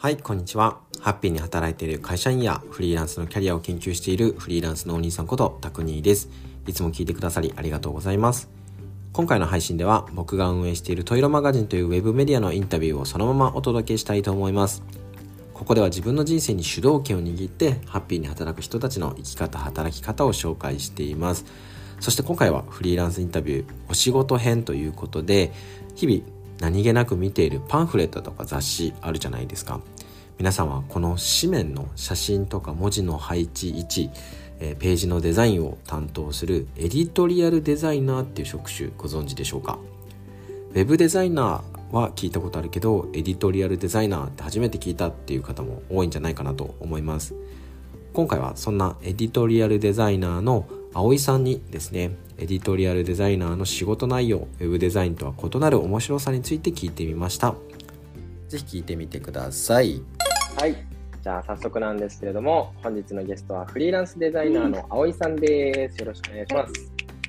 はい、こんにちは。ハッピーに働いている会社員やフリーランスのキャリアを研究しているフリーランスのお兄さんことタクニーです。いつも聞いてくださりありがとうございます。今回の配信では僕が運営しているトイロマガジンというウェブメディアのインタビューをそのままお届けしたいと思います。ここでは自分の人生に主導権を握ってハッピーに働く人たちの生き方、働き方を紹介しています。そして今回はフリーランスインタビューお仕事編ということで日々何気なく見ているパンフレットとか雑誌あるじゃないですか。皆さんはこの紙面の写真とか文字の配置位置えページのデザインを担当するエディトリアルデザイナーっていう職種ご存知でしょうか。ウェブデザイナーは聞いたことあるけどエディトリアルデザイナーって初めて聞いたっていう方も多いんじゃないかなと思います。今回はそんなエディトリアルデザイナーの葵さんにですねエディトリアルデザイナーの仕事内容ウェブデザインとは異なる面白さについて聞いてみました。ぜひ聞いてみてください。はい。じゃあ早速なんですけれども本日のゲストはフリーランスデザイナーの葵さんです。よろしくお願いします、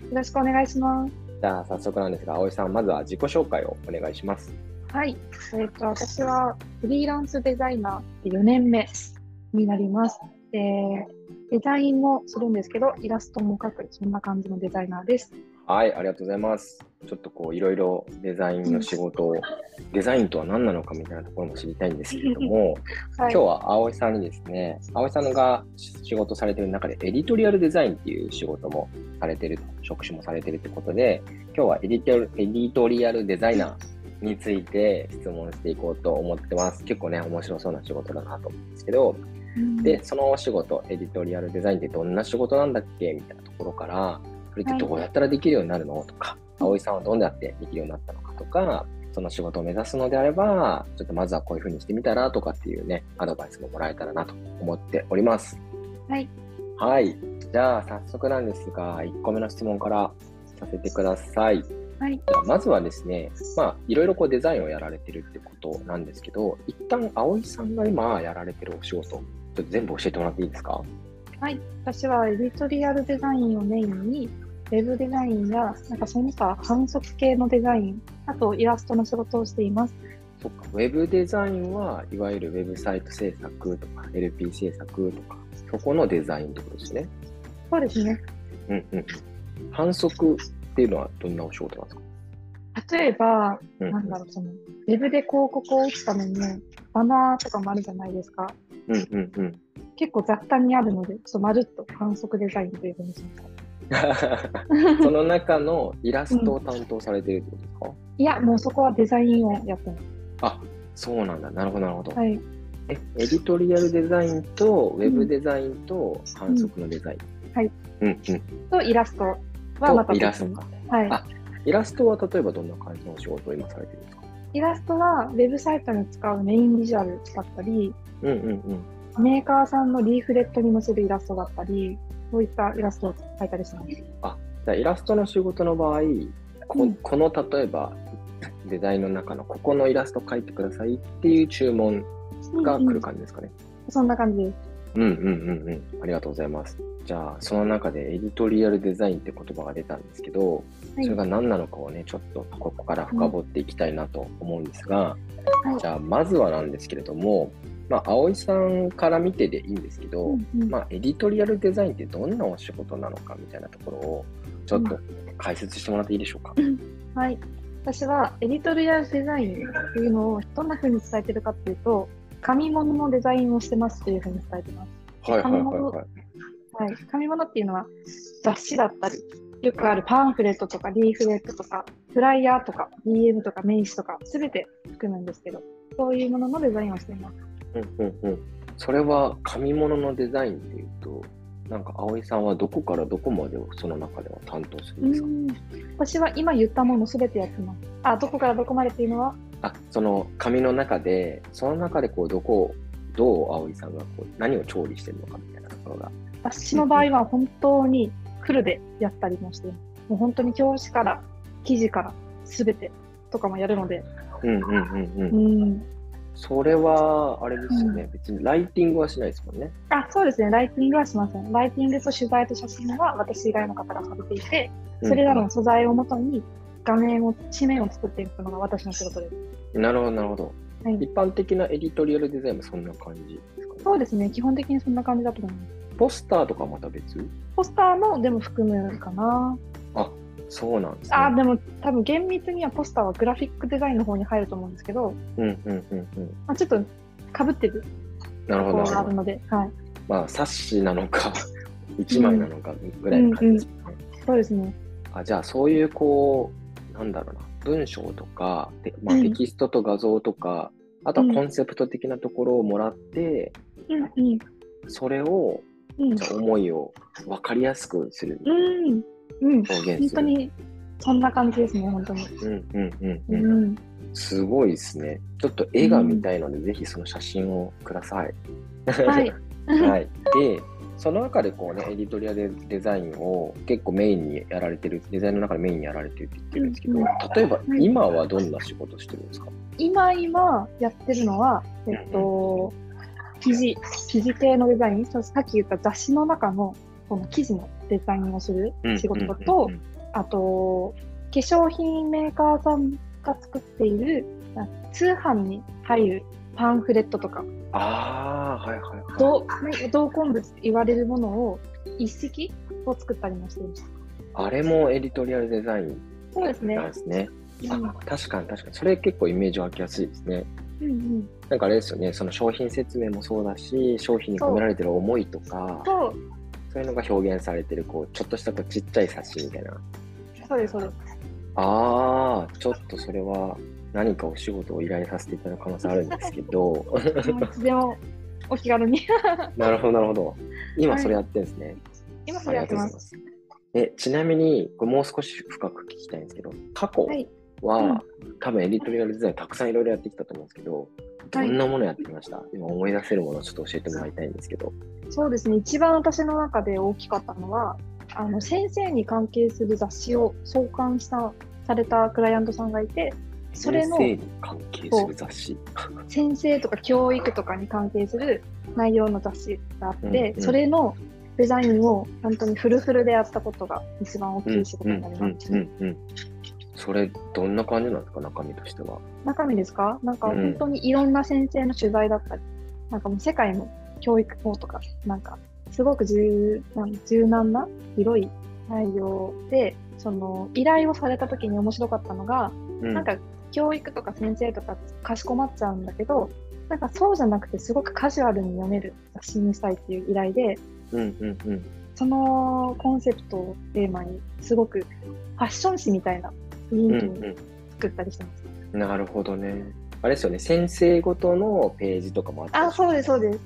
よろしくお願いします。じゃあ早速なんですが葵さんまずは自己紹介をお願いします。はい、えーと、私はフリーランスデザイナー4年目になります。でデザインもするんですけど、イラストも描く、そんな感じのデザイナーです。はい、ありがとうございます。ちょっとこう、いろいろデザインの仕事を、デザインとは何なのかみたいなところも知りたいんですけれども、はい、今日は葵さんにですね、葵さんが仕事されてる中で、エディトリアルデザインっていう仕事もされてる、職種もされてるってことで、今日はエディトエディトリアルデザイナーについて質問していこうと思ってます。結構ね、面白そうな仕事だなと思うんですけど、で、そのお仕事、エディトリアルデザインってどんな仕事なんだっけ？みたいなところから、それってどうやったらできるようになるのとか、葵さんはどうやってできるようになったのかとか、その仕事を目指すのであれば、ちょっとまずはこういうふうにしてみたらとかっていうね、アドバイスももらえたらなと思っております。はい。はい。じゃあ、早速なんですが、1個目の質問からさせてください。はい、まずはですね、まあ、いろいろこうデザインをやられてるってことなんですけど、一旦葵さんが今やられてるお仕事と全部教えてもらっていいですか？はい。私はエディトリアルデザインをメインに、ウェブデザインや、なんかその他反則系のデザイン、あとイラストの仕事をしています。そっか、ウェブデザインはいわゆるウェブサイト制作とか LP 制作とか、そこのデザインってことですね。そうですね。うんうん。反則っていうのはどんなお仕事なんですか？例えば、うん、なんだろう、その、ウェブで広告を打つために、バナーとかもあるじゃないですか。うんうんうん、結構雑多にあるので、ちょっとまるっと反則デザインというふうにしました。その中のイラストを担当されてるってことですか、うん、いや、もうそこはデザインをやってます。あ、そうなんだ。なるほど、なるほど。はい。え、エディトリアルデザインと、ウェブデザインと、反則のデザイン。うん、はい。うんうん。と、イラストはまたイラストか。はい。あ、イラストは例えばどんな感じの仕事を今されてるんですか？イラストはウェブサイトに使うメインビジュアルだったり、うんうんうん、メーカーさんのリーフレットに載せるイラストだったり、そういったイラストを描いたりします。あ、じゃあイラストの仕事の場合、こうん、この例えばデザインの中のここのイラスト描いてくださいっていう注文が来る感じですかね。うんうん、そんな感じです。うんうんうんうん。ありがとうございます。じゃあ、その中でエディトリアルデザインって言葉が出たんですけど、はい、それが何なのかをね、ちょっとここから深掘っていきたいなと思うんですが、はい、じゃあ、まずはなんですけれども、まあ、葵さんから見てでいいんですけど、うんうん、まあ、エディトリアルデザインってどんなお仕事なのかみたいなところを、ちょっと解説してもらっていいでしょうか？はい。私はエディトリアルデザインっていうのをどんなふうに伝えてるかっていうと、紙物のデザインをしてますっていうふうに伝えてます。はいはいはい、はい。はい、紙物っていうのは雑誌だったり、よくあるパンフレットとかリーフレットとか、フライヤーとか DM とか名刺とか、すべて含むんですけど、そういうもののデザインをしています。うんうんうん。それは紙物のデザインっていうと、なんか葵さんはどこからどこまでをその中では担当するんですか？私は今言ったものすべてやってます。あ、どこからどこまでっていうのは？あ、その紙の中で、その中でこうどこを、どう葵さんがこう何を調理してるのかみたいなところが私の場合は本当にフルでやったりもして、もう本当に表紙から記事からすべてとかもやるので。うんうんうんうん。うんそれは、あれですよね、うん、別にライティングはしないですもんね。あ、そうですね、ライティングはしません。ライティングと取材と写真は私以外の方がされていて、それらの素材をもとに画面を、紙面を作っていくのが私の仕事です。なるほど、なるほど。はい一般的なエディトリアルデザインもそんな感じですか？ね。そうですね。基本的にそんな感じだと思います。ポスターとかまた別？ポスターもでも含むかな。そうなんですね。あ、でも多分厳密にはポスターはグラフィックデザインの方に入ると思うんですけど、うんうんうんうん。まあ、ちょっと被ってるなるところほどなるほど。があるので、はい。まあ、冊子なのか、一枚なのかぐらいの感じですよね。そうですね。あじゃあ、そういう、こう、なんだろうな、文章とか、でまあ、うんテキストと画像とか、あとはコンセプト的なところをもらって、うんうん。それを、うんじゃあ思いを分かりやすくする、うん。うん。表現する。本当に、そんな感じですね、本当に。うんうんうんううん。ん。すごいですね。ちょっと絵が見たいので、ぜひその写真をください。はい。はい、で、その中でこうね、エディトリアルデザインを結構メインにやられてる、デザインの中でメインにやられてるって言ってるんですけど、うん例えばはい今はどんな仕事してるんですか？今今やってるのは、えっと、記事、記事系のデザイン、そうさっき言った雑誌の中のこの記事のデザインをする仕事とあと、化粧品メーカーさんが作っているあ通販に入るパンフレットとか、ああ、はいはいはい。同同梱物って言われるものを一式を作ったりもしていました。あれもエディトリアルデザインそうですね。なんですね。うんあ確かに確かに。それ結構イメージ湧きやすいですね。うんうん。なんかあれですよね、その商品説明もそうだし、商品に込められてる思いとか、そう、そういうのが表現されてる、こう、ちょっとしたこうちっちゃい冊子みたいな。そうです、そうです。ああ、ちょっとそれは何かお仕事を依頼させていただく可能性あるんですけど、でもお気軽に。なるほど、なるほど。今それやってるんですね。今それやってます。えちなみに、もう少し深く聞きたいんですけど、過去は多分エディトリアルデザインたくさんいろいろやってきたと思うんですけど、どんなものやってきました、今思い出せるものをちょっと教えてもらいたいんですけど。そうですね。一番私の中で大きかったのは、あの、先生に関係する雑誌を創刊した、されたクライアントさんがいて、それの先生に関係する雑誌？先生とか教育とかに関係する内容の雑誌があって、うんうんそれのデザインを本当にフルフルでやったことが一番大きい仕事になります。うんうんうんうんそれ、どんな感じなんですか、中身としては。中身ですか？なんかうん。本当にいろんな先生の取材だったり、なんかもう世界の教育法とか、なんかすごく柔軟柔軟な広い内容で、その依頼をされた時に面白かったのが、うん。なんか教育とか先生とかかしこまっちゃうんだけど、なんかそうじゃなくてすごくカジュアルに読める雑誌にしたいっていう依頼で、うんうんうん。そのコンセプトをテーマにすごくファッション誌みたいな作ったりしてます。ん。なるほどね。あれですよね、先生ごとのページとかもあったりあ、そうです、そうです。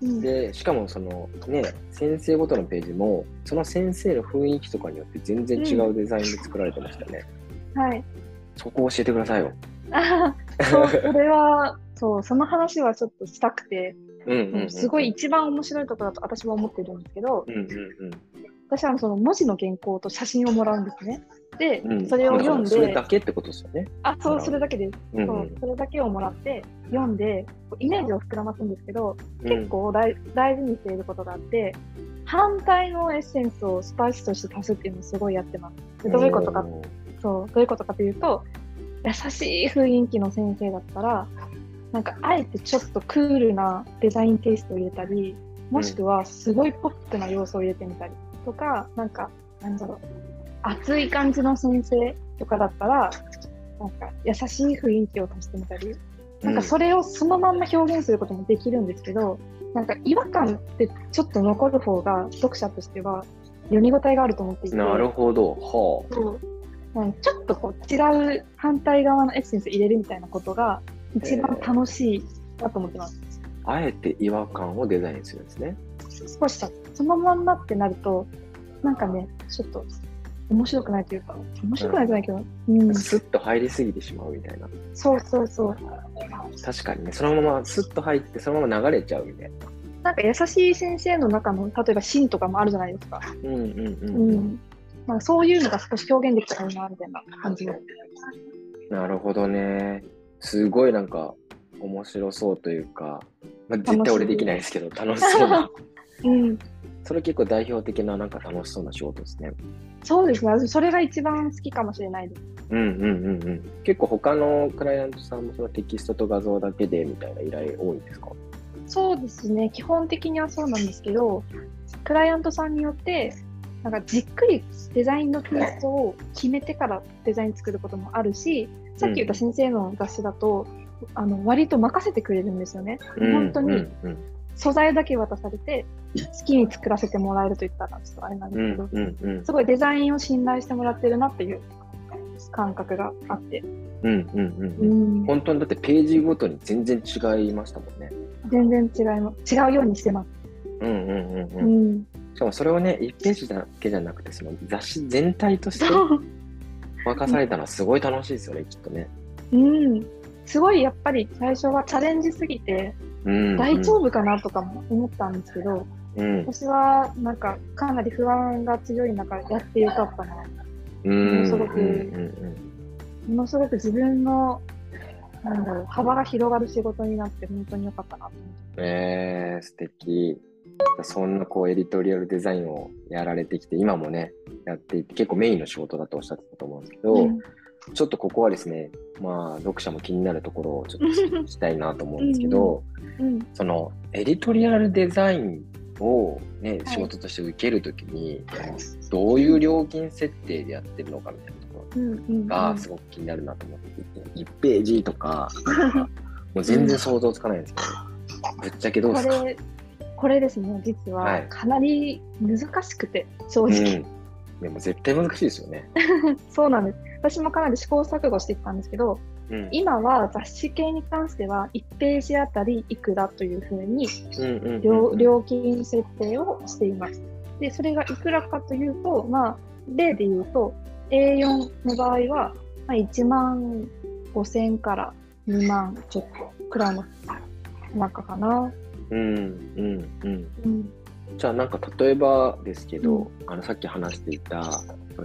うん、で、しかもそのね、先生ごとのページも、その先生の雰囲気とかによって全然違うデザインで作られてましたね。はい。そこ教えてくださいよ。あそう、それは、そう、その話はちょっとしたくて、うんうん、うん。すごい。一番面白いところだと私は思ってるんですけど、うんうんうん。私はその文字の原稿と写真をもらうんですね。で、うん、それを読んそれで、だけってことですよね。あ、そう、それだけです。うんそう、それだけをもらって、読んで、イメージを膨らますんですけど、うん、結構大大事にしていることがあって、反対のエッセンスをスパイスとして足すっていうのをすごいやってます。でどういうことか、そう、どういうことかというと、優しい雰囲気の先生だったら、なんかあえてちょっとクールなデザインテイストを入れたり、もしくはすごいポップな要素を入れてみたりとか、なんか、なんだろう、熱い感じの先生とかだったら、なんか優しい雰囲気を足してみたり、なんかそれをそのまんま表現することもできるんですけど、なんか違和感ってちょっと残る方が読者としては読み応えがあると思っていて。なるほど。はそううんちょっとこう違う反対側のエッセンス入れるみたいなことが一番楽しいなと思ってます。あ。あえて違和感をデザインするんですね。少しさそのまんまってなると、なんかね、ちょっと面白くないというか、面白くないじゃないけど、うん、スッと入りすぎてしまうみたいな。そうそうそう。確かにね、そのままスッと入って、そのまま流れちゃうみたいな。なんか優しい先生の中の、例えば芯とかもあるじゃないですか。うんうんうん。ううん、ん。なんかそういうのが少し表現できたらいいな、みたいな感じの。なるほどね。すごいなんか面白そうというか、まあ、絶対俺できないですけど、楽しそうなうん。それ結構代表的ななんか楽しそうな仕事ですね。そうですね。それが一番好きかもしれないです。うんうんうんうん。結構他のクライアントさんもそのテキストと画像だけでみたいな依頼多いんですか？そうですね。基本的にはそうなんですけど、クライアントさんによって、なんかじっくりデザインのテイストを決めてからデザイン作ることもあるし、さっき言った先生の雑誌だと、うん、あの割と任せてくれるんですよね。うん、本当に素材だけ渡されて、好きに作らせてもらえると言ったらちょっとあれなんですけど、うんうんうん、すごいデザインを信頼してもらってるなっていう感覚があって。うんうんうん、うん、本当にだってページごとに全然違いましたもんね。全然違います。違うようにしてます。うんうんうんうん。うん、しかもそれをね、1ページだけじゃなくて、その雑誌全体として任されたのはすごい楽しいですよね、きっとね。うん。すごいやっぱり最初はチャレンジすぎて、大丈夫かなとかも思ったんですけど、うん、私はなんかかなり不安が強い中やってよかったな。ものすごく、ものすごく自分のなんだろう幅が広がる仕事になって本当に良かったなと思って。えー、素敵。そんなこうエディトリアルデザインをやられてきて、今もね、やっていて、結構メインの仕事だとおっしゃってたと思うんですけど、うん、ちょっとここはですね、まあ、読者も気になるところをちょっと聞きたいなと思うんですけど、うんうん、そのエディトリアルデザインを、ね、仕事として受けるときに、はい、どういう料金設定でやってるのかみたいなところがすごく気になるなと思っていて、1ページとか、もう全然想像つかないんですけど、ぶっちゃけどうですか？これですね、実はかなり難しくて、正直。うん、でも絶対難しいですよね。そうなんです。私もかなり試行錯誤してきたんですけど、うん、今は雑誌系に関しては1ページあたりいくらというふうに料金設定をしています。で、それがいくらかというと、まあ、例で言うと、A4 の場合は、まあ、1万5000から2万ちょっとくらいの中かな。うんうんうん。うん、じゃあなんか例えばですけど、うん、あのさっき話していた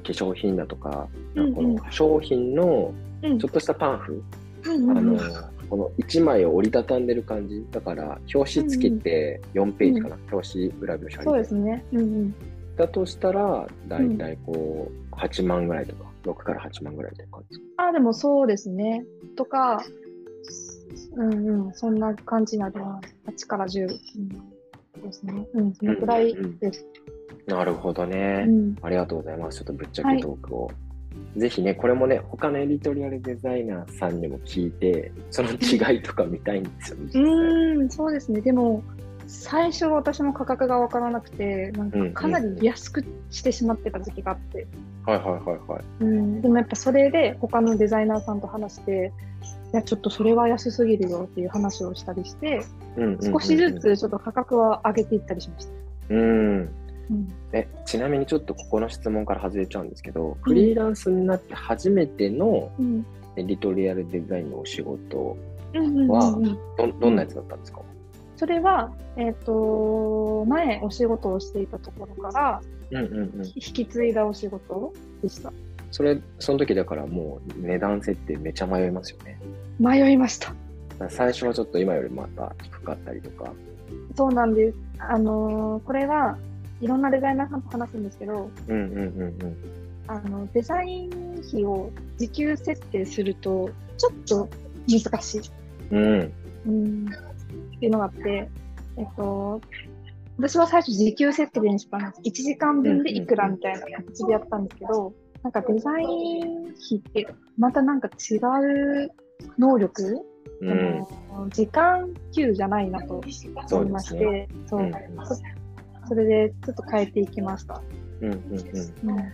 化粧品だとか、うんうん、この商品のちょっとしたパンフ、うんうん、あのこの1枚を折りたたんでる感じ。だから表紙つけて4ページかな、うん表紙裏表紙そうですね、うんうん、だとしたら大体こう8万ぐらいとか6から8万ぐらいとかあでもそうですね。とかうんうん、そんな感じなります。8から10、うん、ですね。うん、そのくらいです。うんうん、なるほどね、うん、ありがとうございます。ちょっとぶっちゃけトークを。はい、ぜひね、これもね、他のエディトリアルデザイナーさんにも聞いて、その違いとか見たいんですよね。うん、そうですね。でも、最初私も価格が分からなくて、なんかかなり安くしてしまってた時期があって。はいはいはいはい。うん、でもやっぱそれで他のデザイナーさんと話して、いや、ちょっとそれは安すぎるよっていう話をしたりして、少しずつちょっと価格は上げていったりしました。うん。うん、えちなみにちょっとここの質問から外れちゃうんですけど、フリーランスになって初めてのエディトリアルデザインのお仕事はどどんなやつだったんですか？それは、えっ、ー、と前お仕事をしていたところから、うんうんうん、引き継いだお仕事でした。それ、その時だからもう値段設定めちゃ迷いますよね。迷いました。最初はちょっと今よりまた低かったりとか。そうなんです。あのー、これはいろんなデザイナーさんと話すんですけど、うんうんうんうん。あの、デザイン費を時給設定すると、ちょっと難しい。うん。うん。っていうのがあって、えっと、私は最初時給設定でにしたんです。1時間分でいくらみたいな形でやったんですけど、なんかデザイン費ってまたなんか違う能力、うん、時間給じゃないなと思いまして、そう、ねうん、それでちょっと変えていきました。うんうんうん、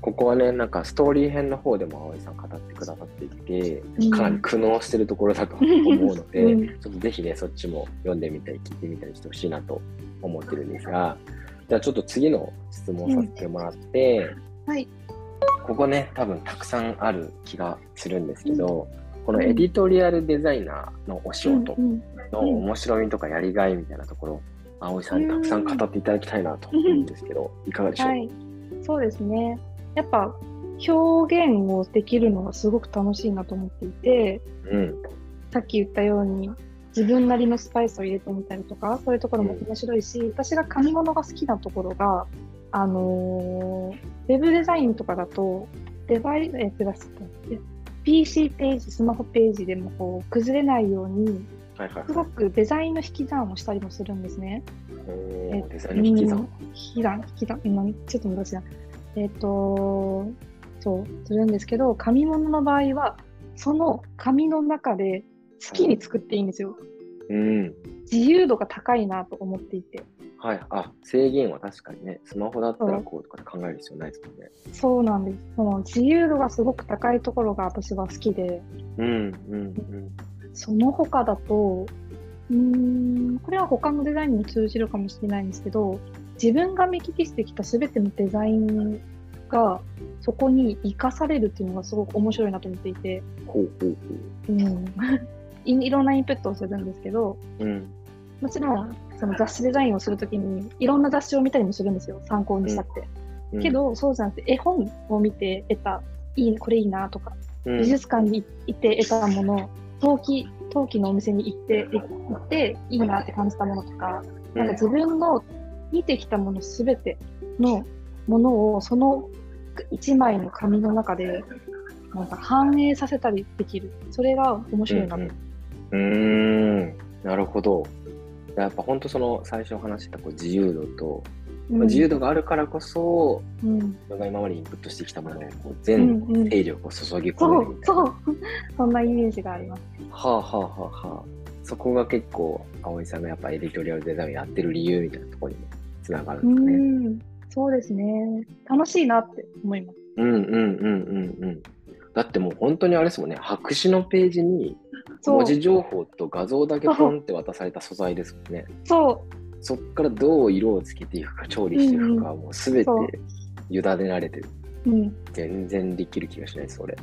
ここはね、なんかストーリー編の方でも葵さん語ってくださっていて、うん、かなり苦悩してるところだと思うので、うん、ちょっとぜひね、そっちも読んでみたり聞いてみたりしてほしいなと思ってるんですが、じゃあちょっと次の質問させてもらって、はい。ここね、多分たくさんある気がするんですけど、うん、このエディトリアルデザイナーのお仕事の面白みとかやりがいみたいなところ、葵さんにたくさん語っていただきたいなと思うんですけど、いかがでしょう、はい、そうですね。やっぱ表現をできるのがすごく楽しいなと思っていて、うん、さっき言ったように自分なりのスパイスを入れてみたりとか、そういうところも面白いし、私が紙物が好きなところが、あのー、ウェブデザインとかだと、デバイ、え、プラス、PC ページ、スマホページでもこう崩れないように、すごくデザインの引き算をしたりもするんですね。えデザインの引き算引き算、引き算、今、ちょっと難しいな。えっ、ー、と、そう、するんですけど、紙物の場合は、その紙の中で好きに作っていいんですよ。うん。自由度が高いなと思っていて。はい、あ制限は確かにね、スマホだったらこうとかで考える必要ないですもんね。そうなんです。その自由度がすごく高いところが私は好きで、うんうんうん、その他だと、うん、これは他のデザインにも通じるかもしれないんですけど、自分が見聞きしてきたすべてのデザインがそこに生かされるっていうのがすごく面白いなと思っていて、ほうほうほう。うん。い、いろんなインプットをするんですけど、うん、もちろんその雑誌デザインをするときにいろんな雑誌を見たりもするんですよ。参考にしたって、うん、けどそうじゃなくて絵本を見て得たいいこれいいなとか、うん、美術館に行って得たもの陶器陶器のお店に行って行っていいなって感じたものとか、なんか自分の見てきたものすべてのものをその一枚の紙の中でなんか反映させたりできる。それが面白いな。と、うん、うん。なるほど。やっぱ本当その最初話したこう自由度と、うん、自由度があるからこそ、うん、今までインプットしてきたものをこう全勢力を注ぎ込めるみたいな、うんうん、そう そんなイメージがありますはあはあはあはあそこが結構葵さんがやっぱエディトリアルデザインをやってる理由みたいなところにもつながるんですね。うんそうですね。楽しいなって思います。うんうんうんうんうん。だってもう本当にあれですもんね、白紙のページに文字情報と画像だけポンって渡された素材ですもんね。そう。そっからどう色をつけていくか、調理していくか、うんうん、もうすべて委ねられてる。うん、全然できる気がしないです、俺。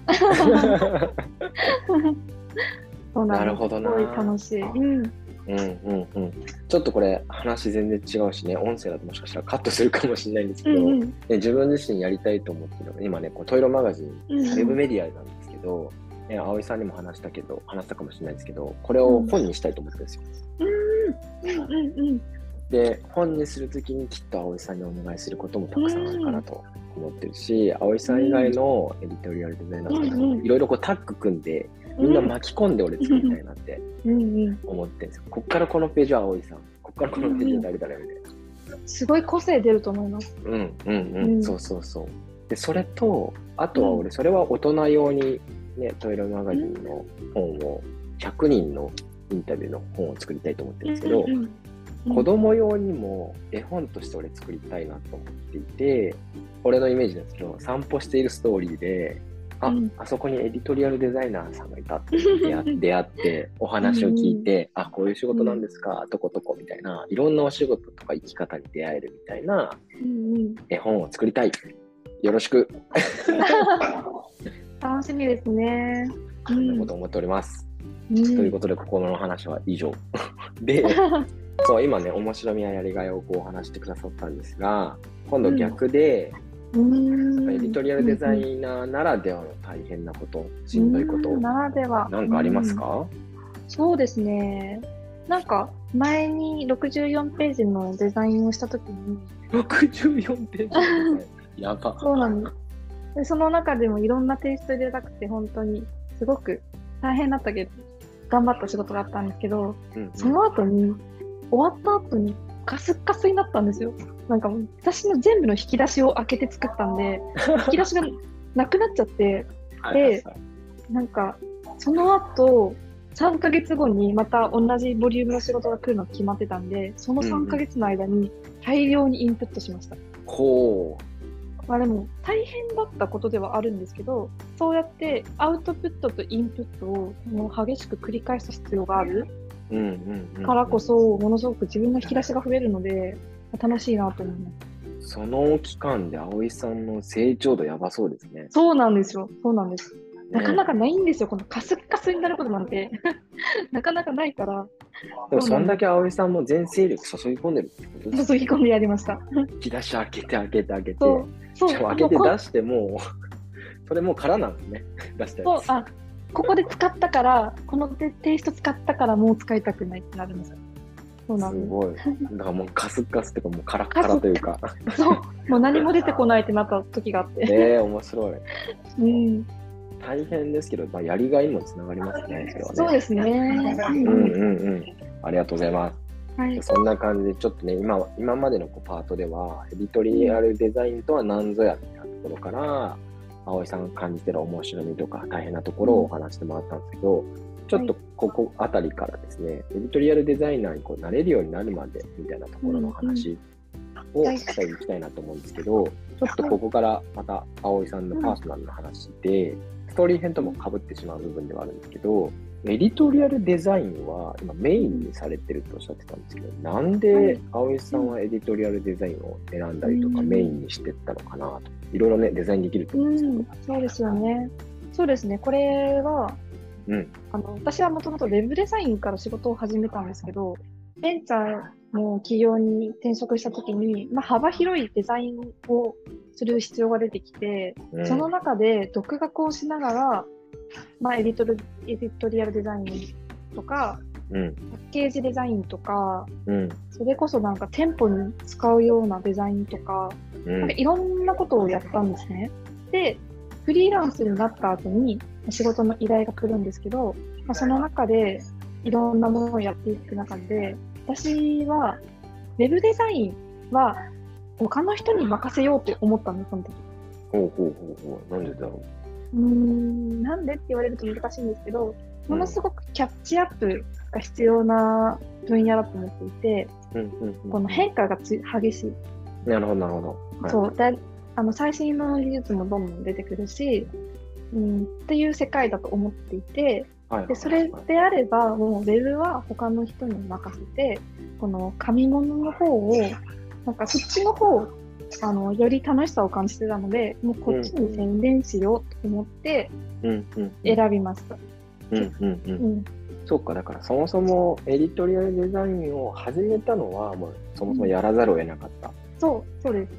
なるほどな。すごい楽しい。うんうんうんうん、ちょっとこれ話全然違うしね音声だともしかしたらカットするかもしれないんですけど、うんうん、自分自身やりたいと思ってるのが今ねこうトイロマガジン、ウェブメディアなんですけど、ね、葵さんにも話したけど話したかもしれないですけどこれを本にしたいと思ってるんですよ。うんうんうん、で本にするときにきっと葵さんにお願いすることもたくさんあるかなと思ってるし、葵さん以外のエディトリアルデザイナーさんいろいろこうタッグ組んでみんな巻き込んで俺作りたいなって思ってるんですよ。こっからこのページは葵さん、こっからこのページは誰々みたいな。すごい個性出ると思います。うんうんうん、うん、そうそうそう。で、それと、あとは俺、それは大人用にね、トイレマガジンの本を、100人のインタビューの本を作りたいと思ってるんですけど、子供用にも絵本として俺作りたいなと思っていて、俺のイメージなんですけど、散歩しているストーリーで、あ、うん、あそこにエディトリアルデザイナーさんがいたって出会出会って お話を聞いて、うん、あこういう仕事なんですか、とことこみたいないろんなお仕事とか生き方に出会えるみたいな絵本を作りたい。よろしく。楽しみですね。そんなこと思っております、うん、ということでここの話は以上 でそう今ね面白みややりがいをこう話してくださったんですが今度逆で、エディトリアルデザイナーならではの大変なこと、しんどいこと、ならでは。なんかありますか、そうですね。なんか、前に64ページのデザインをしたときに。64ページ やば。そうなんです。でその中でもいろんなテイスト入れたくて、本当にすごく大変だったけど、頑張った仕事があったんですけど、うんうん、その後に、終わった後にカスッカスになったんですよ。なんか私の全部の引き出しを開けて作ったんで、引き出しがなくなっちゃって、で、なんか、その後、3ヶ月後にまた同じボリュームの仕事が来るの決まってたんで、その3ヶ月の間に大量にインプットしました。ほ、うまあでも大変だったことではあるんですけど、そうやってアウトプットとインプットをもう激しく繰り返す必要があるからこそ、ものすごく自分の引き出しが増えるので、楽しいなと思います。その期間で葵さんの成長度やばそうですね。そうなんですよ。そうなんです。なかなかないんですよ、このカスカスになることなんて。なかなかないから。でも、そんだけ葵さんも全勢力注ぎ込んでるってことです注ぎ込んでやりました。引き出し開けて開けて開けて。そ開けて出しても、それもう空なんですね。出したやつ。そう、あ、ここで使ったから、このテテイスト使ったからもう使いたくないってなるんですよ。そうなんです。すごい。だからもうカスカスっていうかもうカラッカラというか。そう。もう何も出てこないってなった時があって。ええ面白い。うん。大変ですけど、まあ、やりがいにもつながりますね、それはね。そうですね。うんうんうん。ありがとうございます。はい。そんな感じで、ちょっとね、今今までのこうパートでは、エディトリアルデザインとは何ぞやみたいなところから、葵さんが感じてる面白みとか大変なところをお話してもらったんですけど、ちょっとここあたりからですね、エディトリアルデザイナーにこうなれるようになるまでみたいなところの話をはいしたいきたいなと思うんですけど、ちょっとここからまた葵さんのパーソナルな話で、ストーリー編とも被ってしまう部分ではあるんですけど、エディトリアルデザインは今メインにされてるとおっしゃってたんですけど、なんはでい葵さんはエディトリアルデザインを選んだりとかうんメインにしてったのかなと。いろいろね、デザインできると思うんですけどうん。、そうですよね。そうですね。これは、うん。あの私はもともとウェブデザインから仕事を始めたんですけど、ベンチャーの企業に転職したときに、まあ、幅広いデザインをする必要が出てきて、うんその中で独学をしながら、まあ、エディトルエディトリアルデザインとか、うん。パッケージデザインとか、うん。それこそなんか店舗に使うようなデザインとか、うんなんかいろんなことをやったんですね。で、フリーランスになった後に仕事の依頼が来るんですけど、まあ、その中でいろんなものをやっていく中で、私はウェブデザインは他の人に任せようって思ったんです、その時。ほうほうほうほう。なんでだろうーん、なんでって言われると難しいんですけど、ものすごくキャッチアップが必要な分野だと思っていて、う。うんうんうん。この変化がつ激しい。なるほど、なるほど。はいそうであの最新の技術もどんどん出てくるし、うん、っていう世界だと思っていてはいでそれであればもうウェブは他の人に任せてこの紙物の方をなんかそっちの方あのより楽しさを感じてたのでもうこっちに宣伝しようと思ってうんうん。選びました。うんうんう。うんんそうか、だからそもそもエディトリアルデザインを始めたのは、もうそもそもやらざるを得なかったそうそうです。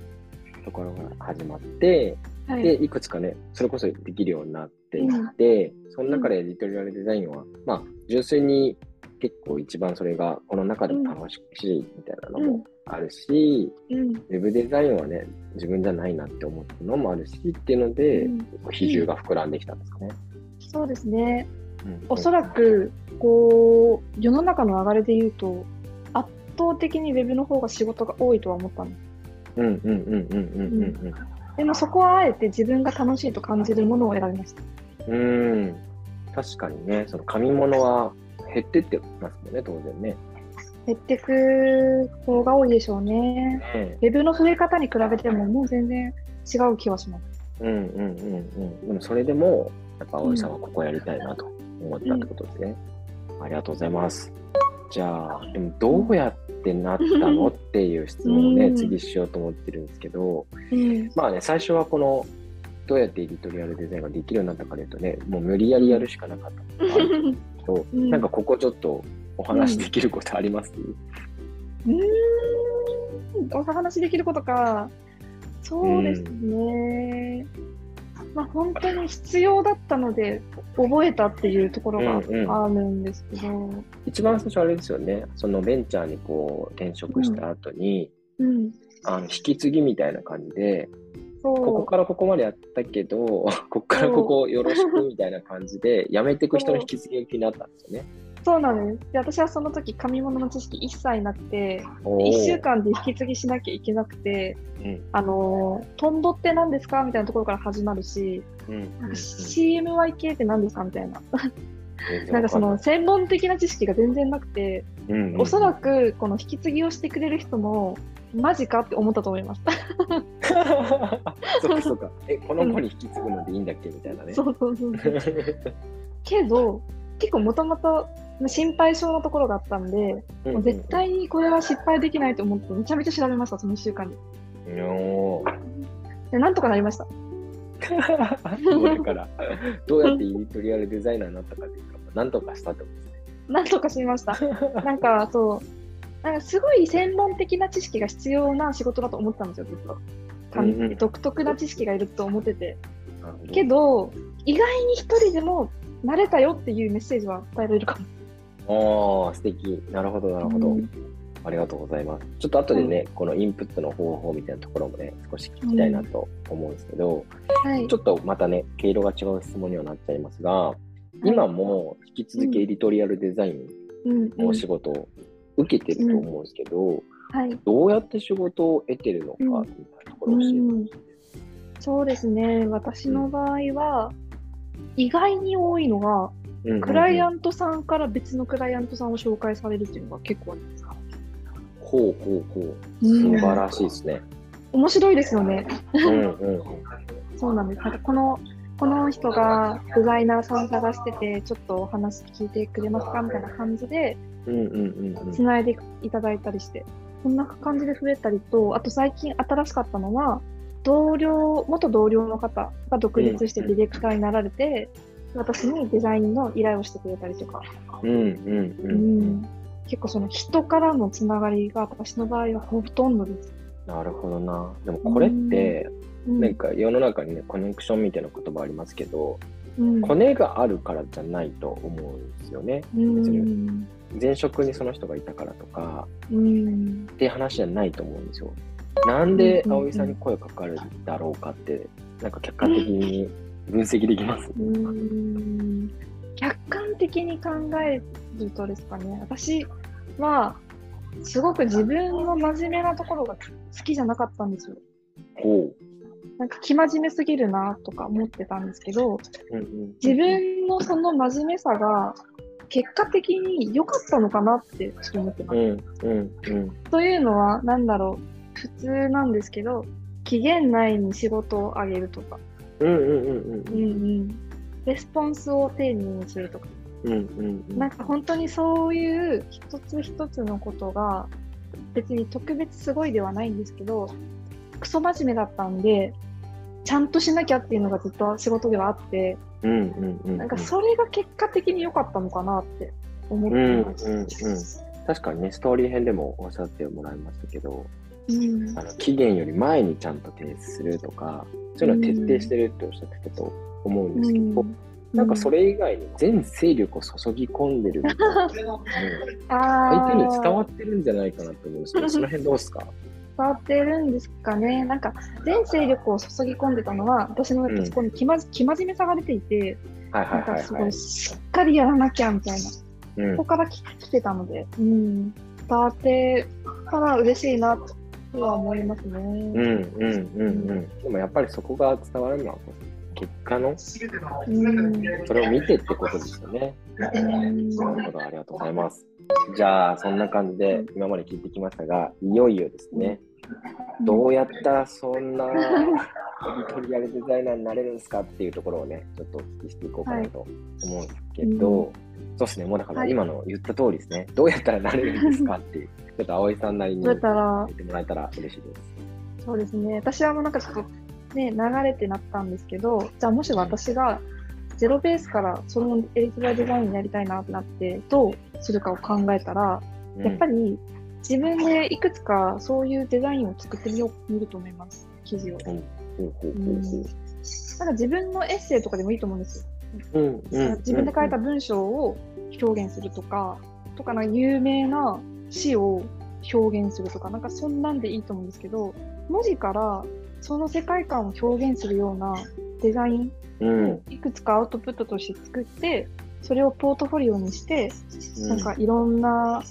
ところが始まって、はい、で、いくつかね、それこそできるようになっていって、その中でエディトリアルデザインは、まあ、純粋に結構一番それがこの中でも楽しいみたいなのもあるし、うん。ウェブデザインはね、自分じゃないなって思ったのもあるしっていうので、うん。比重が膨らんできたんですかね。そうですね。うん。おそらく、こう、世の中の流れで言うと、圧倒的にウェブの方が仕事が多いとは思ったんです。うんうんうんうんうん。うんでもそこはあえて自分が楽しいと感じるものを選びました。うん。うん。確かにね、その紙物は減ってってますもんね、当然ね。減ってく方が多いでしょうね。ねウェブの増え方に比べてももう全然違う気はします。うんうんうんうん。でもそれでも、やっぱ葵さんはここやりたいなと思ったってことですね。ありがとうございます。じゃあ、でもどうやってなったのっていう質問をね、うん次しようと思ってるんですけど、うん。まあね、最初はこの、どうやってエディトリアルデザインができるようになったかというとね、もう無理やりやるしかなかったのがあるんですけど、うんなんかここちょっとお話できることあります、うーん、お話できることか。そうですね。まあ本当に必要だったので覚えたっていうところがうんうん。あるんですけど、一番最初あれですよね、そのベンチャーにこう転職した後に、うん、あの引き継ぎみたいな感じで。ここからここまでやったけど、ここからここよろしくみたいな感じで、辞めていく人の引き継ぎになったんですよね。そうなんです。で、私はその時、紙物の知識一切なくて、おー1週間で引き継ぎしなきゃいけなくて、うんあのー、トンボって何ですかみたいなところから始まるし、うんうんなんか CMYK って何ですかみたいな。うんなんかその、専門的な知識が全然なくて、うんうんおそらくこの引き継ぎをしてくれる人も、マジかって思ったと思います。そっかそっか。え、この子に引き継ぐのでいいんだっけみたいなね。そうそうそうそう。けど、結構もともと心配性なところがあったんで、うんもう絶対にこれは失敗できないと思って、めちゃめちゃ調べました、その1週間に。で、なんとかなりました。もうだから、どうやってエディトリアルデザイナーになったかっていうか、なんとかしたってことですね。なんとかしました。なんか、そう、なんかすごい専門的な知識が必要な仕事だと思ったんですよ、実は。かうんうん独特な知識がいると思ってて。けど、意外に一人でも慣れたよっていうメッセージは伝えられるかも。ああ、素敵。なるほど、なるほど。うん。ありがとうございます。ちょっと後でね、うん、このインプットの方法みたいなところもね、少し聞きたいなと思うんですけど、うん。はい、ちょっとまたね、毛色が違う質問にはなっちゃいますが、はい、今も引き続きエディトリアルデザインのお仕事を受けてると思うんですけど、はい、どうやって仕事を得てるのかみたいなところを教えてもらってそうですね、私の場合は、意外に多いのが、クライアントさんから別のクライアントさんを紹介されるっていうのが結構ありますか？ほうほうほう。素晴らしいですね。面白いですよね。うんうん、そうなんです。なんかこのこの人がデザイナーさん探してて、ちょっとお話聞いてくれますかみたいな感じで、つないでいただいたりして、こんな感じで増えたりと、あと最近新しかったのは、同僚、元同僚の方が独立してディレクターになられて、私にデザインの依頼をしてくれたりとか。うんうんうん、うん結構その人からのつながりが私の場合はほとんどです。なるほどな。でもこれって、なんか世の中にね、コネクションみたいな言葉ありますけど、うん、コネがあるからじゃないと思うんですよね。別に前職にその人がいたからとか、うん、っていう話じゃないと思うんですよ。なんで葵さんに声かかるんだろうかって、なんか客観的に分析できます、うん。客観的に考えるとですかね、私はすごく自分の真面目なところが好きじゃなかったんですよ。ほう。なんか生真面目すぎるなとか思ってたんですけど、うんうん、自分のその真面目さが結果的に良かったのかなってちょっと思ってます。うんうんうん、というのは何だろう。普通なんですけど期限内に仕事をあげるとか、うんうんうんうんうん。うんレスポンスを丁寧にするとか、うんうんうん、なんか本当にそういう一つ一つのことが別に特別すごいではないんですけどクソ真面目だったんでちゃんとしなきゃっていうのがずっと仕事ではあって、うんうんうん、なんかそれが結果的に良かったのかなって思ってます、うんうんうん、確かにねストーリー編でもおっしゃってもらいましたけど、うん、あの期限より前にちゃんと提出するとかそういうのは徹底してるっておっしゃってたと思うんですけど、うん、なんかそれ以外に全勢力を注ぎ込んでるみたいな、うん、相手に伝わってるんじゃないかなと思うんですけど、その辺どうですか？伝わってるんですかね。なんか全勢力を注ぎ込んでたのは、私のそこに気,、ま、気真面目さが出ていて、はいはいはい、はい、すごいしっかりやらなきゃみたいな、うん、ここから来てたので、うん、伝わってたら嬉しいなとは思いますね。うんうんうんうん。でもやっぱりそこが伝わるのは結果の、それを見てってことですよね。なるほど、ありがとうございます。じゃあ、そんな感じで今まで聞いてきましたが、いよいよですね、どうやったらそんなエディトリアルデザイナーになれるんですかっていうところをね、ちょっとお聞きしていこうかなと思うんですけど、はい、そうですね、もうだから今の言った通りですね、どうやったらなれるんですかっていう、ちょっと葵さんなりに言ってもらえたら嬉しいです。そうですね、私はもうなんかちょっとね、流れてなったんですけど、じゃあもし私がゼロベースからそのエリトラデザインやりたいなってなって、どうするかを考えたら、うん、やっぱり自分でいくつかそういうデザインを作ってみよう、見ると思います、記事を。なんか自分のエッセイとかでもいいと思うんですよ。うん自分で書いた文章を表現するとか、とかな有名な詩を表現するとか、なんかそんなんでいいと思うんですけど、文字からその世界観を表現するようなデザインをいくつかアウトプットとして作って、それをポートフォリオにして、なんかいろんな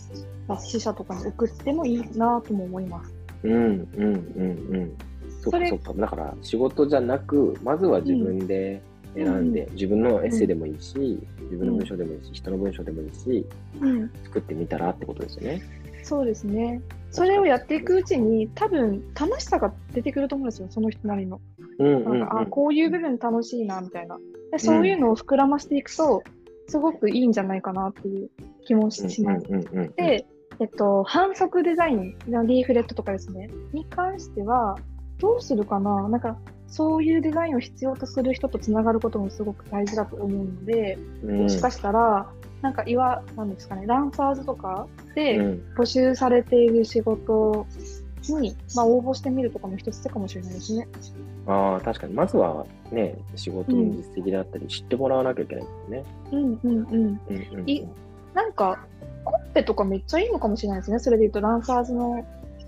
雑誌社とかに送ってもいいなとも思います。うんうんうんうん。そっかそっか。だから仕事じゃなく、まずは自分で選んで、うん、自分のエッセイでもいいし、うん、自分の文章でもいいし、人の文章でもいいし、うん、作ってみたらってことですよね。そうですね。それをやっていくうちに多分楽しさが出てくると思うんですよその人なりの。なんかあこういう部分楽しいなみたいな。でそういうのを膨らましていくと、すごくいいんじゃないかなっていう気もします。で、えっと、反則デザインのリーフレットとかですね。に関してはどうするかな？なんかそういうデザインを必要とする人とつながることもすごく大事だと思うので、もしかしたらなんかいわなんですかねランサーズとかで募集されている仕事に、まあ、応募してみるとかも一つ手かもしれないですね。ああ、確かに。まずはね、仕事の実績であったり、知ってもらわなきゃいけないですね。うんうんうん。うんうんいなんか、コンペとかめっちゃいいのかもしれないですね。それで言うと、ランサーズの、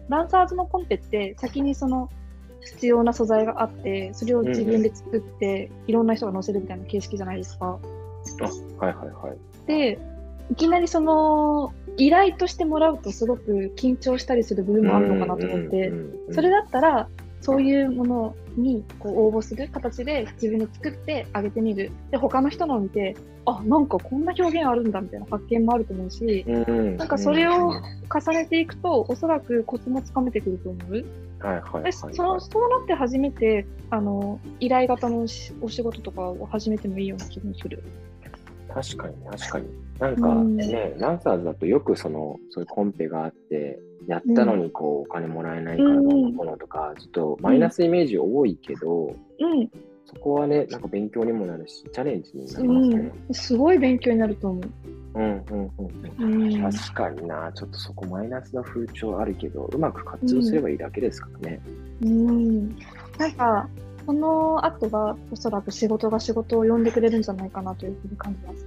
ランサーズのコンペって、先にその、必要な素材があって、それを自分で作って、いろんな人が載せるみたいな形式じゃないですか。あ、はいはいはい。で、いきなりその、依頼としてもらうとすごく緊張したりする部分もあるのかなと思ってそれだったら、そういうものにこう応募する形で自分で作ってあげてみる。で、他の人のを見て、あ、なんかこんな表現あるんだみたいな発見もあると思うし、うんうんなんかそれを重ねていくと、おそらくコツもつかめてくると思う。はいはいはい。でそのそうなって初めて、あの、依頼型のしお仕事とかを始めてもいいような気もする。確かに確かに。なんかうん。ね、ランサーズだとよくその、そういうコンペがあって、やったのにこう、お金もらえないからどうのこうのとか、ちょっとマイナスイメージ多いけど、うん、そこはね、なんか勉強にもなるし、チャレンジになりますね。うん、すごい勉強になると思う。うんうんうんうん。うん、確かにな、ちょっとそこマイナスな風潮あるけど、うまく活用すればいいだけですからね。うん、なんか、この後はおそらく仕事が仕事を呼んでくれるんじゃないかなというふうに感じます。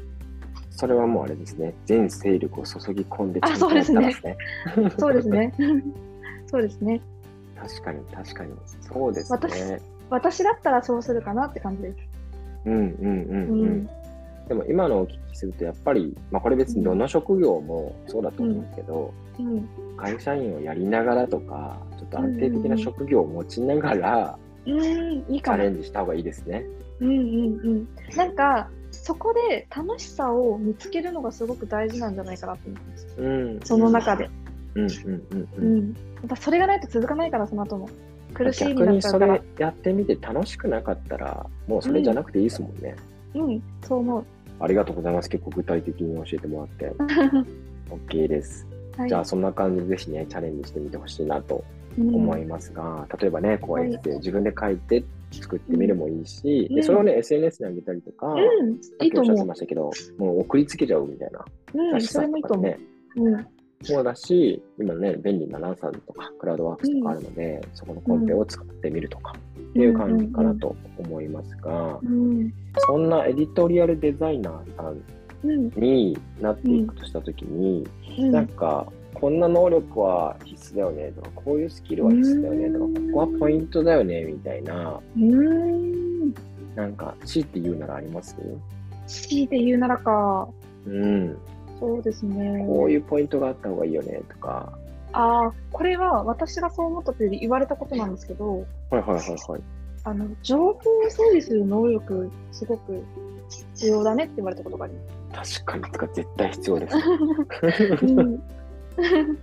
それはもうあれですね、全勢力を注ぎ込んでちゃんあそうですねとやったらですね。そうですね。そうですね。確かに確かに。そうです私ね。私だったらそうするかなって感じです。うんうんうんううん。ん。でも今のお聞きすると、やっぱり、まあこれ別にどの職業もそうだと思うけど、うん。会社員をやりながらとか、ちょっと安定的な職業を持ちながら、うん、いいチャレ。ンジした方がいいですね。うんうんうん。なんか、そこで楽しさを見つけるのがすごく大事なんじゃないかなと思います。うん。その中で。うんうんうんううん。ん。やっぱそれがないと続かないから、その後も。苦しいに逆にそれ。やってみて楽しくなかったら、もうそれじゃなくていいですもんね。うん、そう思う。ありがとうございます。結構具体的に教えてもらって。OK です。はい、じゃあそんな感じでぜひね、チャレンジしてみてほしいなとうん思いますが、例えばね、こうやって自分で書いて作ってみるもいいし、うんでそれをね、SNS に上げたりとか、うん、さいいと思っきおっしゃってましたけど、もう送りつけちゃうみたいな、う。うん、それもいいと思う。、うん。そうだし、今ね、便利なランサーズとか、クラウドワークスとかあるので、そこのコンペを使ってみるとか、っていう感じかなと思いますが、うん。そんなエディトリアルデザイナーさんうん。になっていくとしたときに、うん。なんか、こんな能力は必須だよねとか、こういうスキルは必須だよねとか、うんここはポイントだよねみたいな、うん。なんか、強いて言うならあります？強いて言うならか。うん。そうですね。こういうポイントがあった方がいいよねとか。ああ、これは私がそう思ったというより言われたことなんですけど、はいはいはいはい。あの、情報を整理する能力、すごく必要だねって言われたことがあります。確かに、とか絶対必要です。うん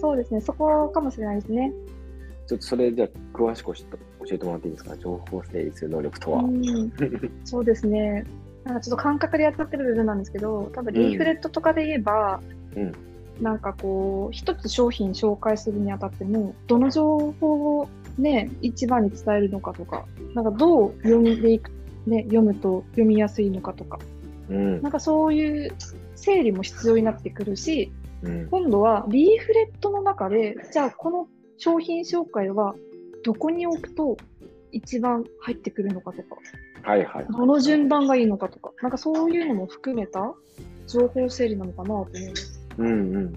そうですね、そこかもしれないですね。ちょっとそれじゃあ詳しく教えてもらっていいですか？情報整理する能力とは。うんそうですね。なんかちょっと感覚でやっちゃってる部分なんですけど、多分リーフレットとかで言えば、うん。なんかこう、一つ商品紹介するにあたっても、どの情報をね、一番に伝えるのかとか、なんかどう読んでいく、ね、読むと読みやすいのかとか、うん。なんかそういう整理も必要になってくるし、うん。今度はリーフレットの中で、じゃあこの商品紹介はどこに置くと一番入ってくるのかとか、はいはい。どの順番がいいのかとか、なんかそういうのも含めた情報整理なのかなと思います。うんうん。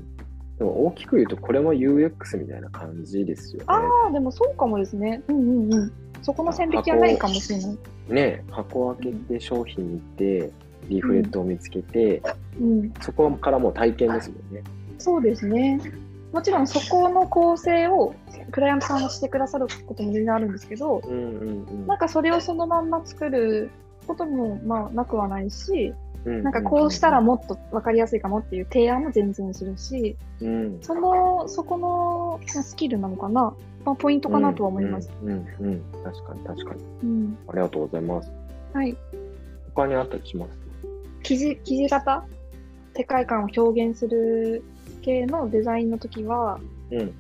でも大きく言うと、これも UX みたいな感じですよね。ああ、でもそうかもですね。うんうんうん。そこの線引きはないかもしれない。ね、箱を開けて商品見て、リーフレットを見つけて、うん。そこからもう体験ですもんね。そうですね。もちろんそこの構成をクライアントさんがしてくださることも全然あるんですけど、うんうんうん。なんかそれをそのまんま作ることもまあなくはないし、ななんかこうしたらもっと分かりやすいかもっていう提案も全然するし、うん、その、そこのまあスキルなのかな、まあ、ポイントかなとは思います。うんうん、うんうん確かに確かに。うん。ありがとうございます。はい。他にあったりします？記事、記事型？世界観を表現する系のデザインの時は、うん。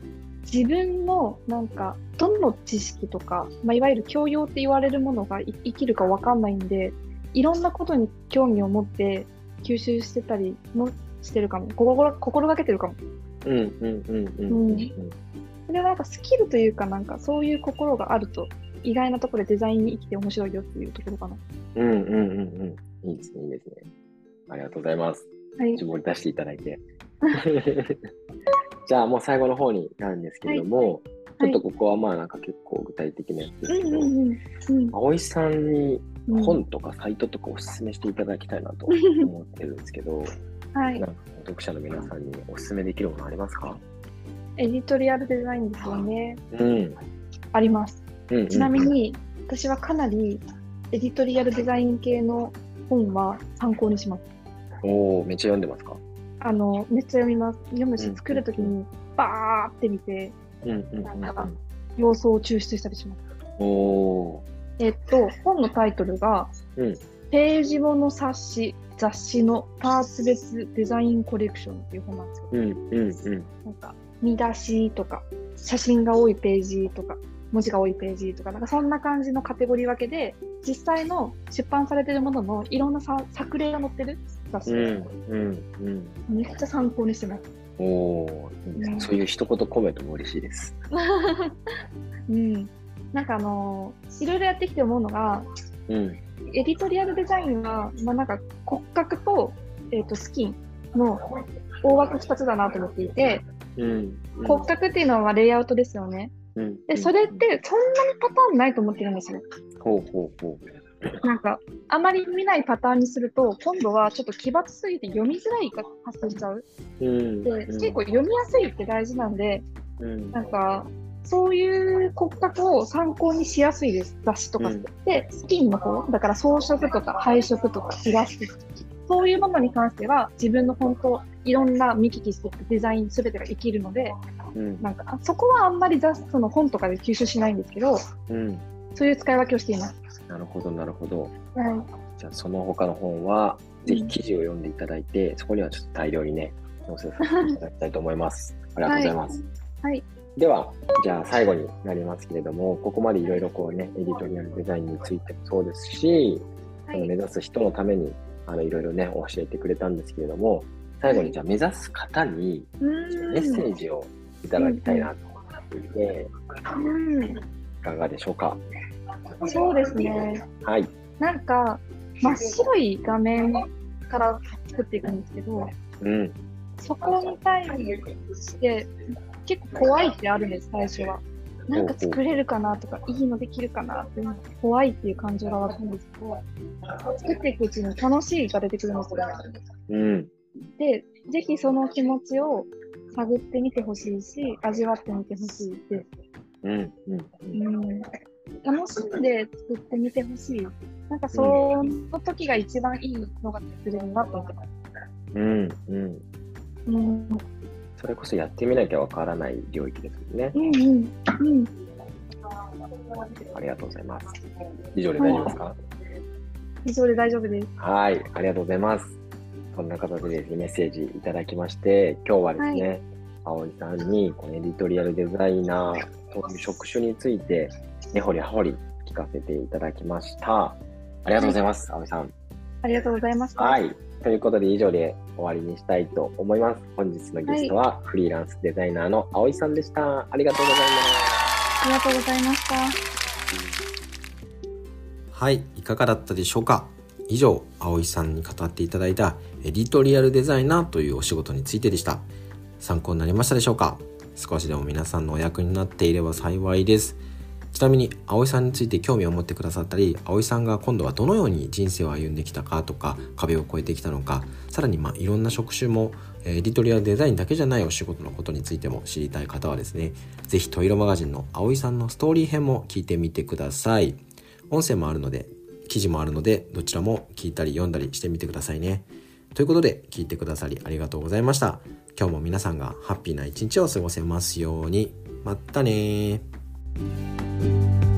自分のなんか、どの知識とか、まあ、いわゆる教養って言われるものがい生きるかわかんないんで、いろんなことに興味を持って吸収してたりもしてるかも。心心がけてるかも。うんうんうんうんうんうん。それはなんかスキルというかなんかそういう心があると意外なところでデザインに生きて面白いよっていうところかな。うんうんうんうん。いいですね、いいですね。ありがとうございます。はい。絞り出していただいて。じゃあもう最後の方になるんですけれども、はいちょっとここはまあなんか結構具体的なやつですけど、うんうんうんうん葵さんにうん本とかサイトとかおすすめしていただきたいなと思ってるんですけど、はいなん。か読者の皆さんにおすすめできるものありますか？エディトリアルデザインですよね。うん。あります。うんうんちなみ、に、私はかなりエディトリアルデザイン系の本は参考にします。おおめっちゃ読んでますか？あの、めっちゃ読みます。読むしうん、作るときにバーって見て、なんか要素を抽出したりします。おおえっと、本のタイトルが、うんページ物冊子、雑誌のパーツレスデザインコレクションっていう本なんですよ。うんうんうんなんか、見出しとか、写真が多いページとか、文字が多いページとか、なんかそんな感じのカテゴリー分けで、実際の出版されてるもののいろんなさ作例が載ってる雑誌うです、んうんうんめっちゃ参考にしてます。おおねうんそういう一言コメントも嬉しいです。うん。なんかあのーいろいろやってきて思うのが、うんエディトリアルデザインは、まあ、なんか骨格と,、えー、とスキンの大枠2つだなと思っていて、うん骨格っていうのはレイアウトですよね。うんで、それってそんなにパターンないと思ってるんですよ。ほうほうほ なんか、あまり見ないパターンにすると、今度はちょっと奇抜すぎて読みづらいが発生しちゃう。う。うんで、結構読みやすいって大事なんで、うんなんか、そういう骨格を参考にしやすいです、雑誌とかって。うんで、スキンの方、だから装飾とか配色とかイラストとか、そういうものに関しては、自分の本当、いろんな見聞きしてデザインすべてが生きるので、うんなんか、そこはあんまり雑その本とかで吸収しないんですけど、うんそういう使い分けをしています。なるほどなるほど。はじゃあその他の本はぜひ記事を読んでいただいて、そこにはちょっと大量にね載せさせていただきたいと思います。ありがとうございます。い。はい。では、じゃあ最後になりますけれども、ここまでいろいろこうね、エディトリアルデザインについてもそうですし、はいその目指す人のために、あの、いろいろね、教えてくれたんですけれども、最後にじゃあ目指す方にメッセージをいただきたいなと思っていて、うんいかがでしょうか？そうですね。はい。なんか、真っ白い画面から作っていくんですけど、うん。そこに対して結構怖いってあるんです、最初は。なんか作れるかなとか、いいのできるかなって怖いっていう感情が湧くんですけど、作っていくうちに楽しいが出てくるんですよ。うん。で、ぜひその気持ちを探ってみてほしいし、味わってみてほしいです。うん。うん。うん楽しんで作ってみてほしい。なんかその時が一番いいのが作れるなと思ってます。うん。うん。うん、それこそやってみなきゃわからない領域ですもんね。うん、うん、うん。ありがとうございます。以上で大丈夫ですか以上で大丈夫です。はい、ありがとうございます。そんな形でですね、メッセージいただきまして、今日はですね、葵さんにこのエディトリアルデザイナーという職種について、根掘り葉掘り聞かせていただきました。ありがとうございます、葵さん。ありがとうございました。はい。ということで以上で終わりにしたいと思います。本日のゲストはフリーランスデザイナーの葵さんでした。ありがとうございます。ありがとうございました。はい、いかがだったでしょうか以上、葵さんに語っていただいたエディトリアルデザイナーというお仕事についてでした。参考になりましたでしょうか少しでも皆さんのお役になっていれば幸いです。ちなみに、葵さんについて興味を持ってくださったり、葵さんが今度はどのように人生を歩んできたかとか、壁を越えてきたのか、さらにまあいろんな職種も、エディトリアルデザインだけじゃないお仕事のことについても知りたい方はですね、ぜひトイロマガジンの葵さんのストーリー編も聞いてみてください。音声もあるので、記事もあるので、どちらも聞いたり読んだりしてみてくださいね。ということで、聞いてくださりありがとうございました。今日も皆さんがハッピーな一日を過ごせますように。まったね。Thank you